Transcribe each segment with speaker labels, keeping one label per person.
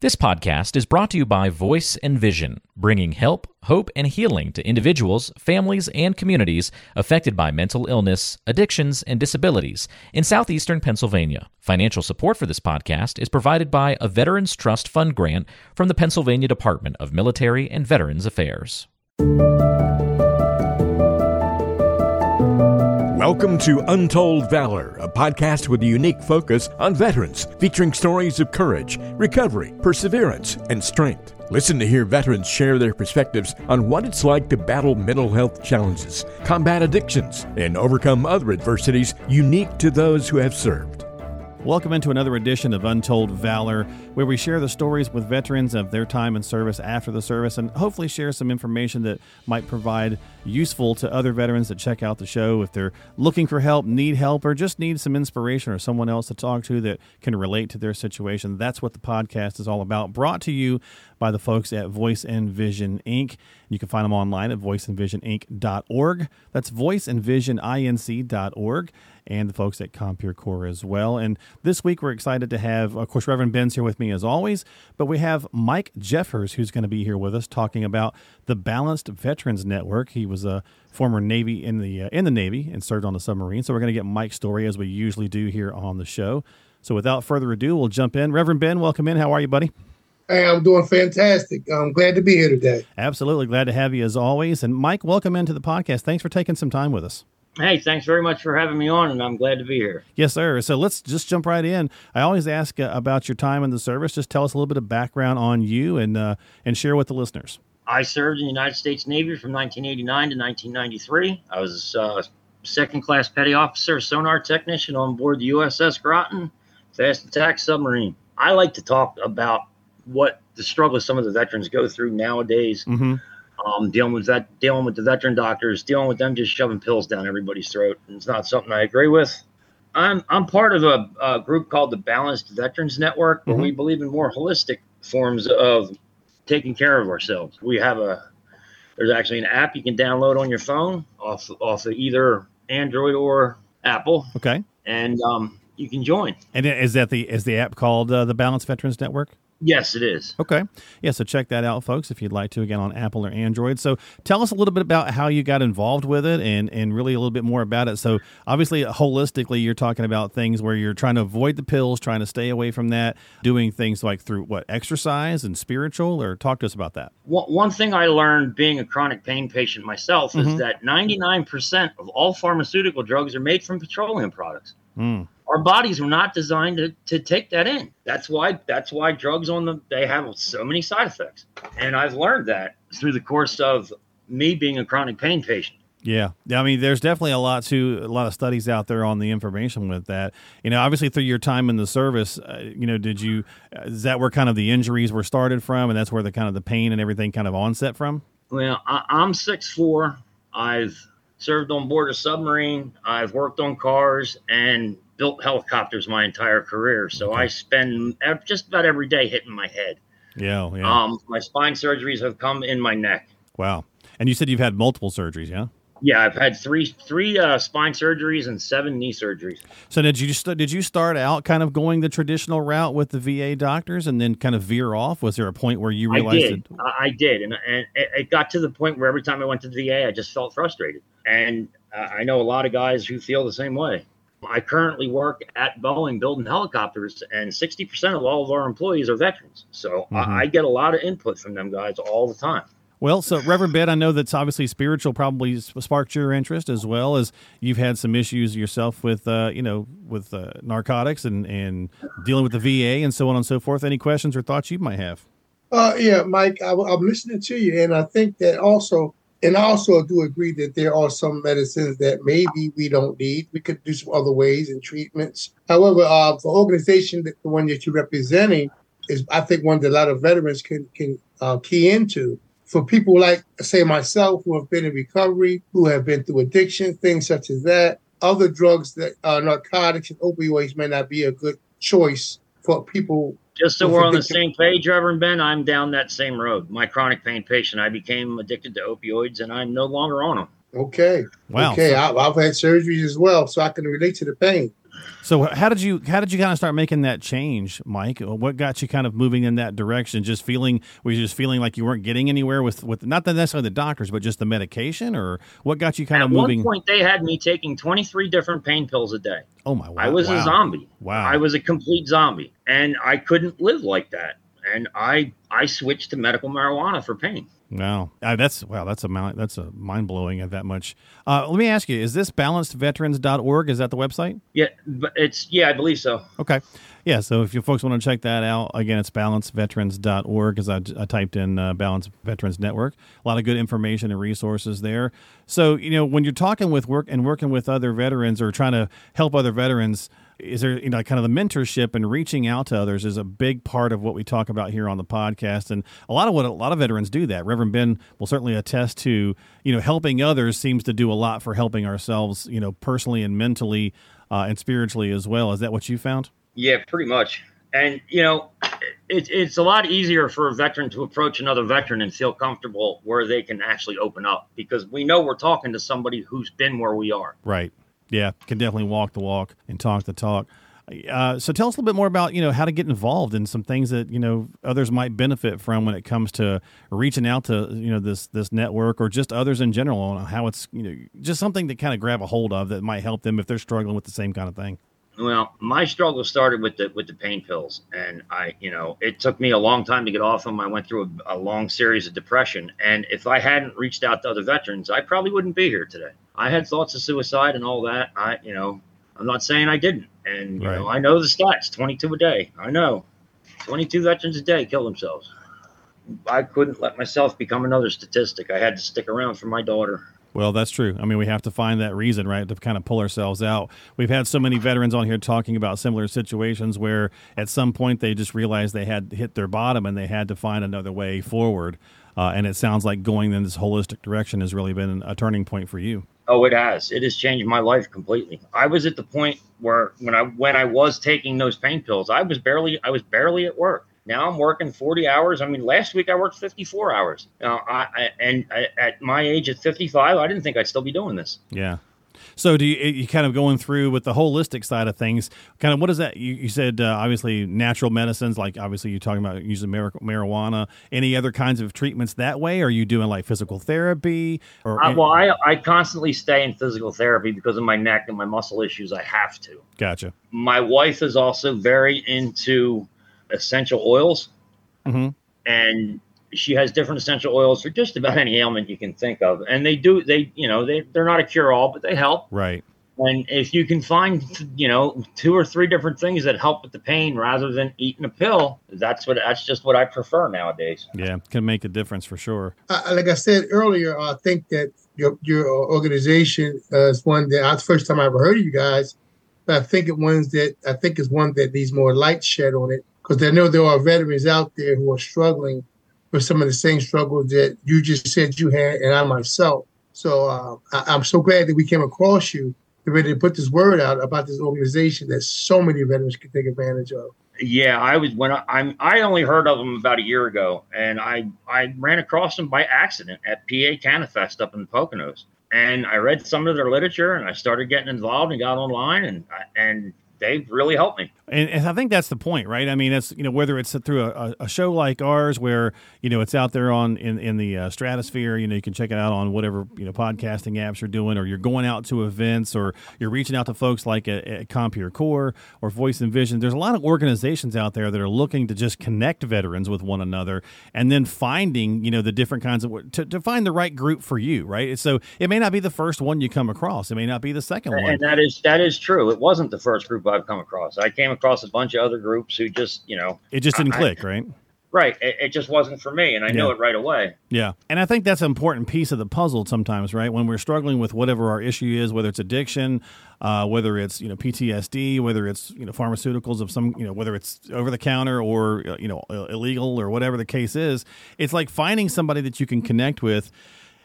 Speaker 1: This podcast is brought to you by Voice and Vision, bringing help, hope, and healing to individuals, families, and communities affected by mental illness, addictions, and disabilities in southeastern Pennsylvania. Financial support for this podcast is provided by a Veterans Trust Fund grant from the Pennsylvania Department of Military and Veterans Affairs.
Speaker 2: Welcome to Untold Valor, a podcast with a unique focus on veterans, featuring stories of courage, recovery, perseverance, and strength. Listen to hear veterans share their perspectives on what it's like to battle mental health challenges, combat addictions, and overcome other adversities unique to those who have served.
Speaker 3: Welcome into another edition of Untold Valor, where we share the stories with veterans of their time in service after the service and hopefully share some information that might provide useful to other veterans that check out the show if they're looking for help, need help, or just need some inspiration or someone else to talk to that can relate to their situation. That's what the podcast is all about. Brought to you by the folks at Voice and Vision Inc. You can find them online at voiceandvisioninc.org. That's voiceandvisioninc.org and the folks at Compeer Corps as well. And this week we're excited to have, of course, Reverend Ben's here with me as always, but we have Mike Jeffers who's going to be here with us talking about the Balanced Veterans Network. He was a former Navy in the uh, in the Navy and served on the submarine. So we're going to get Mike's story as we usually do here on the show. So without further ado, we'll jump in. Reverend Ben, welcome in. How are you, buddy?
Speaker 4: Hey, I'm doing fantastic. I'm glad to be here today.
Speaker 3: Absolutely glad to have you as always. And Mike, welcome into the podcast. Thanks for taking some time with us.
Speaker 5: Hey, thanks very much for having me on, and I'm glad to be here.
Speaker 3: Yes, sir. So let's just jump right in. I always ask uh, about your time in the service. Just tell us a little bit of background on you and uh, and share with the listeners.
Speaker 5: I served in the United States Navy from 1989 to 1993. I was uh, second class petty officer, sonar technician on board the USS Groton, fast attack submarine. I like to talk about what the struggles some of the veterans go through nowadays. Mm-hmm um, dealing with that, dealing with the veteran doctors, dealing with them just shoving pills down everybody's throat. And it's not something I agree with. I'm I'm part of a, a group called the Balanced Veterans Network, where mm-hmm. we believe in more holistic forms of taking care of ourselves. We have a there's actually an app you can download on your phone off off of either Android or Apple.
Speaker 3: Okay,
Speaker 5: and um, you can join.
Speaker 3: And is that the is the app called uh, the Balanced Veterans Network?
Speaker 5: Yes, it is.
Speaker 3: Okay. Yeah, so check that out, folks, if you'd like to, again, on Apple or Android. So tell us a little bit about how you got involved with it and, and really a little bit more about it. So, obviously, holistically, you're talking about things where you're trying to avoid the pills, trying to stay away from that, doing things like through what, exercise and spiritual, or talk to us about that.
Speaker 5: One thing I learned being a chronic pain patient myself mm-hmm. is that 99% of all pharmaceutical drugs are made from petroleum products. Mm our bodies were not designed to, to take that in. That's why that's why drugs on the they have so many side effects. And I've learned that through the course of me being a chronic pain patient.
Speaker 3: Yeah. I mean, there's definitely a lot to a lot of studies out there on the information with that. You know, obviously through your time in the service, uh, you know, did you uh, is that where kind of the injuries were started from, and that's where the kind of the pain and everything kind of onset from?
Speaker 5: Well, I, I'm six four. I've served on board a submarine. I've worked on cars, and built helicopters my entire career, so okay. I spend just about every day hitting my head.
Speaker 3: Yeah, yeah.
Speaker 5: Um, my spine surgeries have come in my neck.
Speaker 3: Wow. And you said you've had multiple surgeries, yeah?
Speaker 5: Yeah, I've had three three uh, spine surgeries and seven knee surgeries.
Speaker 3: So did you st- did you start out kind of going the traditional route with the VA doctors and then kind of veer off? Was there a point where you realized?
Speaker 5: I did.
Speaker 3: That-
Speaker 5: I did, and and it got to the point where every time I went to the VA, I just felt frustrated. And uh, I know a lot of guys who feel the same way. I currently work at Boeing building helicopters, and 60% of all of our employees are veterans. So mm-hmm. I, I, get a lot of input from them guys all the time.
Speaker 3: Well, so Reverend Ben, I know that's obviously spiritual probably sparked your interest as well as you've had some issues yourself with, uh, you know, with uh, narcotics and, and dealing with the VA and so on and so forth. Any questions or thoughts you might have?
Speaker 4: Uh, yeah, Mike, I, I'm listening to you, and I think that also and I also do agree that there are some medicines that maybe we don't need. We could do some other ways and treatments. However, uh, the organization, that, the one that you're representing, is I think one that a lot of veterans can can uh, key into. For people like, say, myself, who have been in recovery, who have been through addiction, things such as that, other drugs that uh, narcotics and opioids may not be a good choice for people
Speaker 5: just so we're on the same page, Reverend Ben, I'm down that same road. My chronic pain patient, I became addicted to opioids and I'm no longer on them.
Speaker 4: Okay.
Speaker 3: Wow.
Speaker 4: Okay. I, have had surgeries as well, so I can relate to the pain.
Speaker 3: So how did you how did you kind of start making that change, Mike? Uh, what got you kind of moving in that direction? Just feeling were you just feeling like you weren't getting anywhere with with not necessarily the doctors, but just the medication, or what got you kind
Speaker 5: At
Speaker 3: of moving?
Speaker 5: At one point, they had me taking 23 different pain pills a day.
Speaker 3: oh my! Wow,
Speaker 5: I was
Speaker 3: wow.
Speaker 5: a zombie.
Speaker 3: Wow.
Speaker 5: I was a complete zombie, and I couldn't live like that. And I I switched to medical marijuana for pain.
Speaker 3: Wow, uh, that's wow, that's a mount- that's a mind blowing at that much. Uh, let me ask you: Is this balancedveterans.org? Is that the website?
Speaker 5: Yeah, but it's yeah, I believe so.
Speaker 3: Okay, yeah. So if you folks want to check that out, again, it's balanceveterans.org. As I, I typed in uh, Balance Veterans Network, a lot of good information and resources there. So you know, when you're talking with work and working with other veterans or trying to help other veterans. Is there, you know, kind of the mentorship and reaching out to others is a big part of what we talk about here on the podcast, and a lot of what a lot of veterans do that. Reverend Ben will certainly attest to, you know, helping others seems to do a lot for helping ourselves, you know, personally and mentally uh, and spiritually as well. Is that what you found?
Speaker 5: Yeah, pretty much. And you know, it, it's a lot easier for a veteran to approach another veteran and feel comfortable where they can actually open up because we know we're talking to somebody who's been where we are.
Speaker 3: Right. Yeah, can definitely walk the walk and talk the talk. Uh, so tell us a little bit more about you know how to get involved in some things that you know others might benefit from when it comes to reaching out to you know this this network or just others in general on how it's you know just something to kind of grab a hold of that might help them if they're struggling with the same kind of thing.
Speaker 5: Well, my struggle started with the with the pain pills, and I, you know, it took me a long time to get off them. I went through a, a long series of depression, and if I hadn't reached out to other veterans, I probably wouldn't be here today. I had thoughts of suicide and all that. I, you know, I'm not saying I didn't, and you
Speaker 3: Right.
Speaker 5: know, I know the stats: 22 a day. I know, 22 veterans a day kill themselves. I couldn't let myself become another statistic. I had to stick around for my daughter.
Speaker 3: Well, that's true. I mean, we have to find that reason, right, to kind of pull ourselves out. We've had so many veterans on here talking about similar situations where at some point they just realized they had hit their bottom and they had to find another way forward. Uh, and it sounds like going in this holistic direction has really been a turning point for you.
Speaker 5: Oh, it has. It has changed my life completely. I was at the point where when I when I was taking those pain pills, I was barely I was barely at work. Now I'm working 40 hours. I mean, last week I worked 54 hours. Now, I, I and I, at my age at 55, I didn't think I'd still be doing this.
Speaker 3: Yeah. So do you, you kind of going through with the holistic side of things? Kind of what is that? You, you said uh, obviously natural medicines, like obviously you're talking about using mar- marijuana. Any other kinds of treatments that way? Are you doing like physical therapy or?
Speaker 5: I, well, I I constantly stay in physical therapy because of my neck and my muscle issues. I have to.
Speaker 3: gotcha.
Speaker 5: My wife is also very into essential oils.
Speaker 3: hmm
Speaker 5: and she has different essential oils for just about any ailment you can think of and they do they you know they, they're not a cure-all but they help
Speaker 3: Right.
Speaker 5: and if you can find you know two or three different things that help with the pain rather than eating a pill that's what that's just what i prefer nowadays
Speaker 3: Yeah, can make a difference for sure.
Speaker 4: uh, like I said earlier, I think that your your organization uh, is one that that's the first time I ever heard of you guys. But I think it ones that I think is one that needs more light shed on it because I know there are veterans out there who are struggling with some of the same struggles that you just said you had, and I myself. So uh, I, I'm so glad that we came across you to ready to put this word out about this organization that so many veterans can take advantage of.
Speaker 5: yeah i was when I, i'm i only heard of them about a year ago and i i ran across them by accident at pa canifest up in the poconos and i read some of their literature and i started getting involved and got online and and they've really helped me
Speaker 3: And, and I think that's the point, right? I mean, it's you know whether it's through a, a show like ours, where you know it's out there on in in the uh, stratosphere. You know, you can check it out on whatever you know podcasting apps you're doing, or you're going out to events, or you're reaching out to folks like at, at Compeer Corps or Voice and Vision. There's a lot of organizations out there that are looking to just connect veterans with one another, and then finding you know the different kinds of to, to find the right group for you, right? So it may not be the first one you come across, it may not be the second one.
Speaker 5: And that is that is true. It wasn't the first group I've come across. I came across a bunch of other groups who just, you know,
Speaker 3: It just didn't
Speaker 5: I-
Speaker 3: click, right?
Speaker 5: right. It, it just wasn't for me, and I knew it right away.
Speaker 3: Yeah. And I think that's an important piece of the puzzle sometimes, right? When we're struggling with whatever our issue is, whether it's addiction, uh, whether it's, you know, PTSD, whether it's, you know, pharmaceuticals of some, you know, whether it's over the counter or, uh, you know, illegal or whatever the case is, it's like finding somebody that you can connect with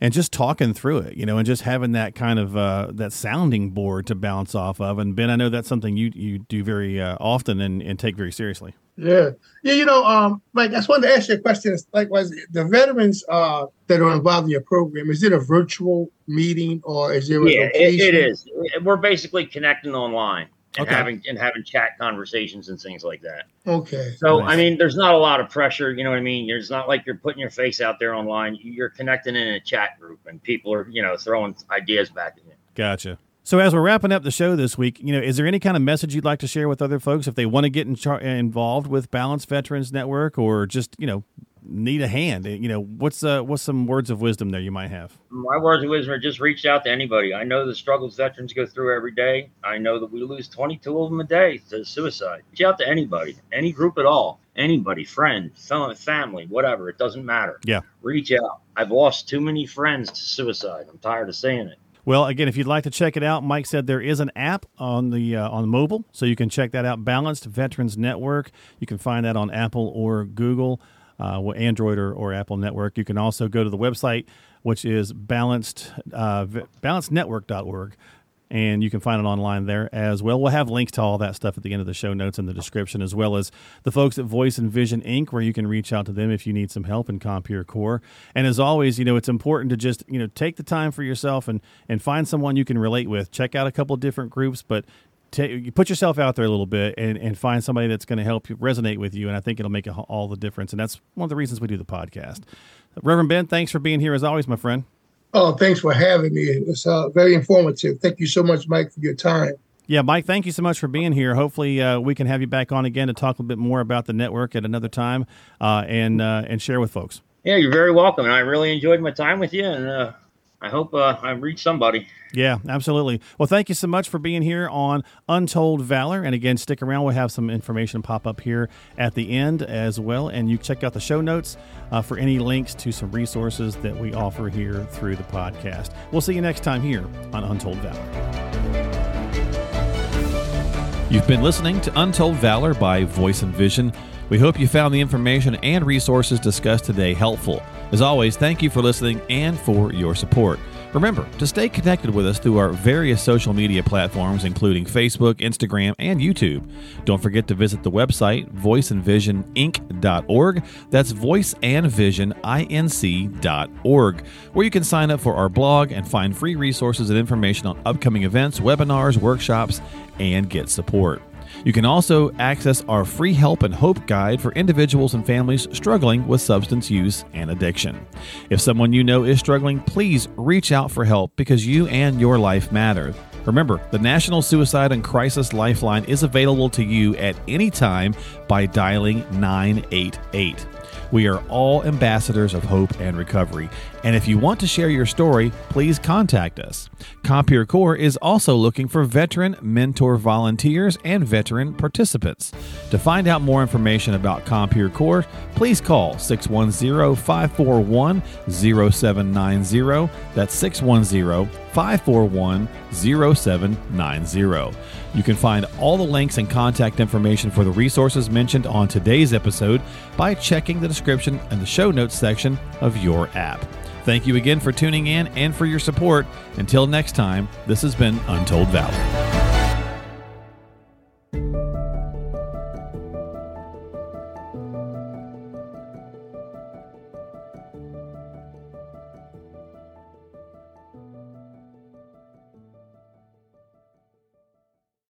Speaker 3: and just talking through it, you know, and just having that kind of uh, that sounding board to bounce off of. And Ben, I know that's something you you do very uh, often and, and take very seriously.
Speaker 4: Yeah, yeah. You know, um, Mike, I just wanted to ask you a question. It's Like, was the veterans uh, that are involved in your program? Is it a virtual meeting or is there a
Speaker 5: Yeah, it,
Speaker 4: location?
Speaker 5: it is. We're basically connecting online. And
Speaker 3: Okay.
Speaker 5: having and having chat conversations and things like that.
Speaker 4: Okay.
Speaker 5: So
Speaker 3: Nice.
Speaker 5: I mean, there's not a lot of pressure. You know what I mean? It's not like you're putting your face out there online. You're connecting in a chat group, and people are you know throwing ideas back at you.
Speaker 3: Gotcha. So as we're wrapping up the show this week, you know, is there any kind of message you'd like to share with other folks if they want to get in char- involved with Balance Veterans Network or just you know need a hand? You know, what's uh, what's some words of wisdom there you might have?
Speaker 5: My words of wisdom are just reach out to anybody. I know the struggles veterans go through every day. I know that we lose 22 of them a day to suicide. Reach out to anybody, any group at all, anybody, friend, fam- family, whatever. It doesn't matter.
Speaker 3: Yeah.
Speaker 5: Reach out. I've lost too many friends to suicide. I'm tired of saying it.
Speaker 3: Well, again, if you'd like to check it out, Mike said there is an app on the uh, on mobile, so you can check that out. Balanced Veterans Network. You can find that on Apple or Google, uh, Android or, or Apple Network. You can also go to the website, which is balanced uh, balancednetwork.org, and you can find it online there as well. We'll have links to all that stuff at the end of the show notes in the description, as well as the folks at Voice and Vision Inc., where you can reach out to them if you need some help in Compeer Corps. And as always, you know, it's important to just, you know, take the time for yourself and, and find someone you can relate with. Check out a couple different groups, but ta you put yourself out there a little bit and, and find somebody that's going to help you resonate with you. And I think it'll make a, all the difference. And that's one of the reasons we do the podcast. Reverend Ben, thanks for being here as always, my friend.
Speaker 4: Oh, thanks for having me. It's uh, very informative. Thank you so much, Mike, for your time.
Speaker 3: Yeah, Mike, thank you so much for being here. Hopefully, uh, we can have you back on again to talk a little bit more about the network at another time uh, and uh, and share with folks.
Speaker 5: Yeah, you're very welcome. And I really enjoyed my time with you. And uh, I hope uh, I reached somebody.
Speaker 3: Yeah, absolutely. Well, thank you so much for being here on Untold Valor. And again, stick around. We'll have some information pop up here at the end as well. And you check out the show notes uh, for any links to some resources that we offer here through the podcast. We'll see you next time here on Untold Valor. You've been listening to Untold Valor by Voice and Vision. We hope you found the information and resources discussed today helpful. As always, thank you for listening and for your support. Remember to stay connected with us through our various social media platforms, including Facebook, Instagram, and YouTube. Don't forget to visit the website voiceandvisioninc.org. That's voiceandvisioninc.org, where you can sign up for our blog and find free resources and information on upcoming events, webinars, workshops, and get support. You can also access our free help and hope guide for individuals and families struggling with substance use and addiction. If someone you know is struggling, please reach out for help because you and your life matter. Remember, the National Suicide and Crisis Lifeline is available to you at any time by dialing 988. We are all ambassadors of hope and recovery. And if you want to share your story, please contact us. Compeer Corps is also looking for veteran mentor volunteers and veteran participants. To find out more information about Compeer Corps, please call 610 541 0790. That's 610 541 0790. You can find all the links and contact information for the resources mentioned on today's episode by checking the description and the show notes section of your app. Thank you again for tuning in and for your support. Until next time, this has been Untold Valor.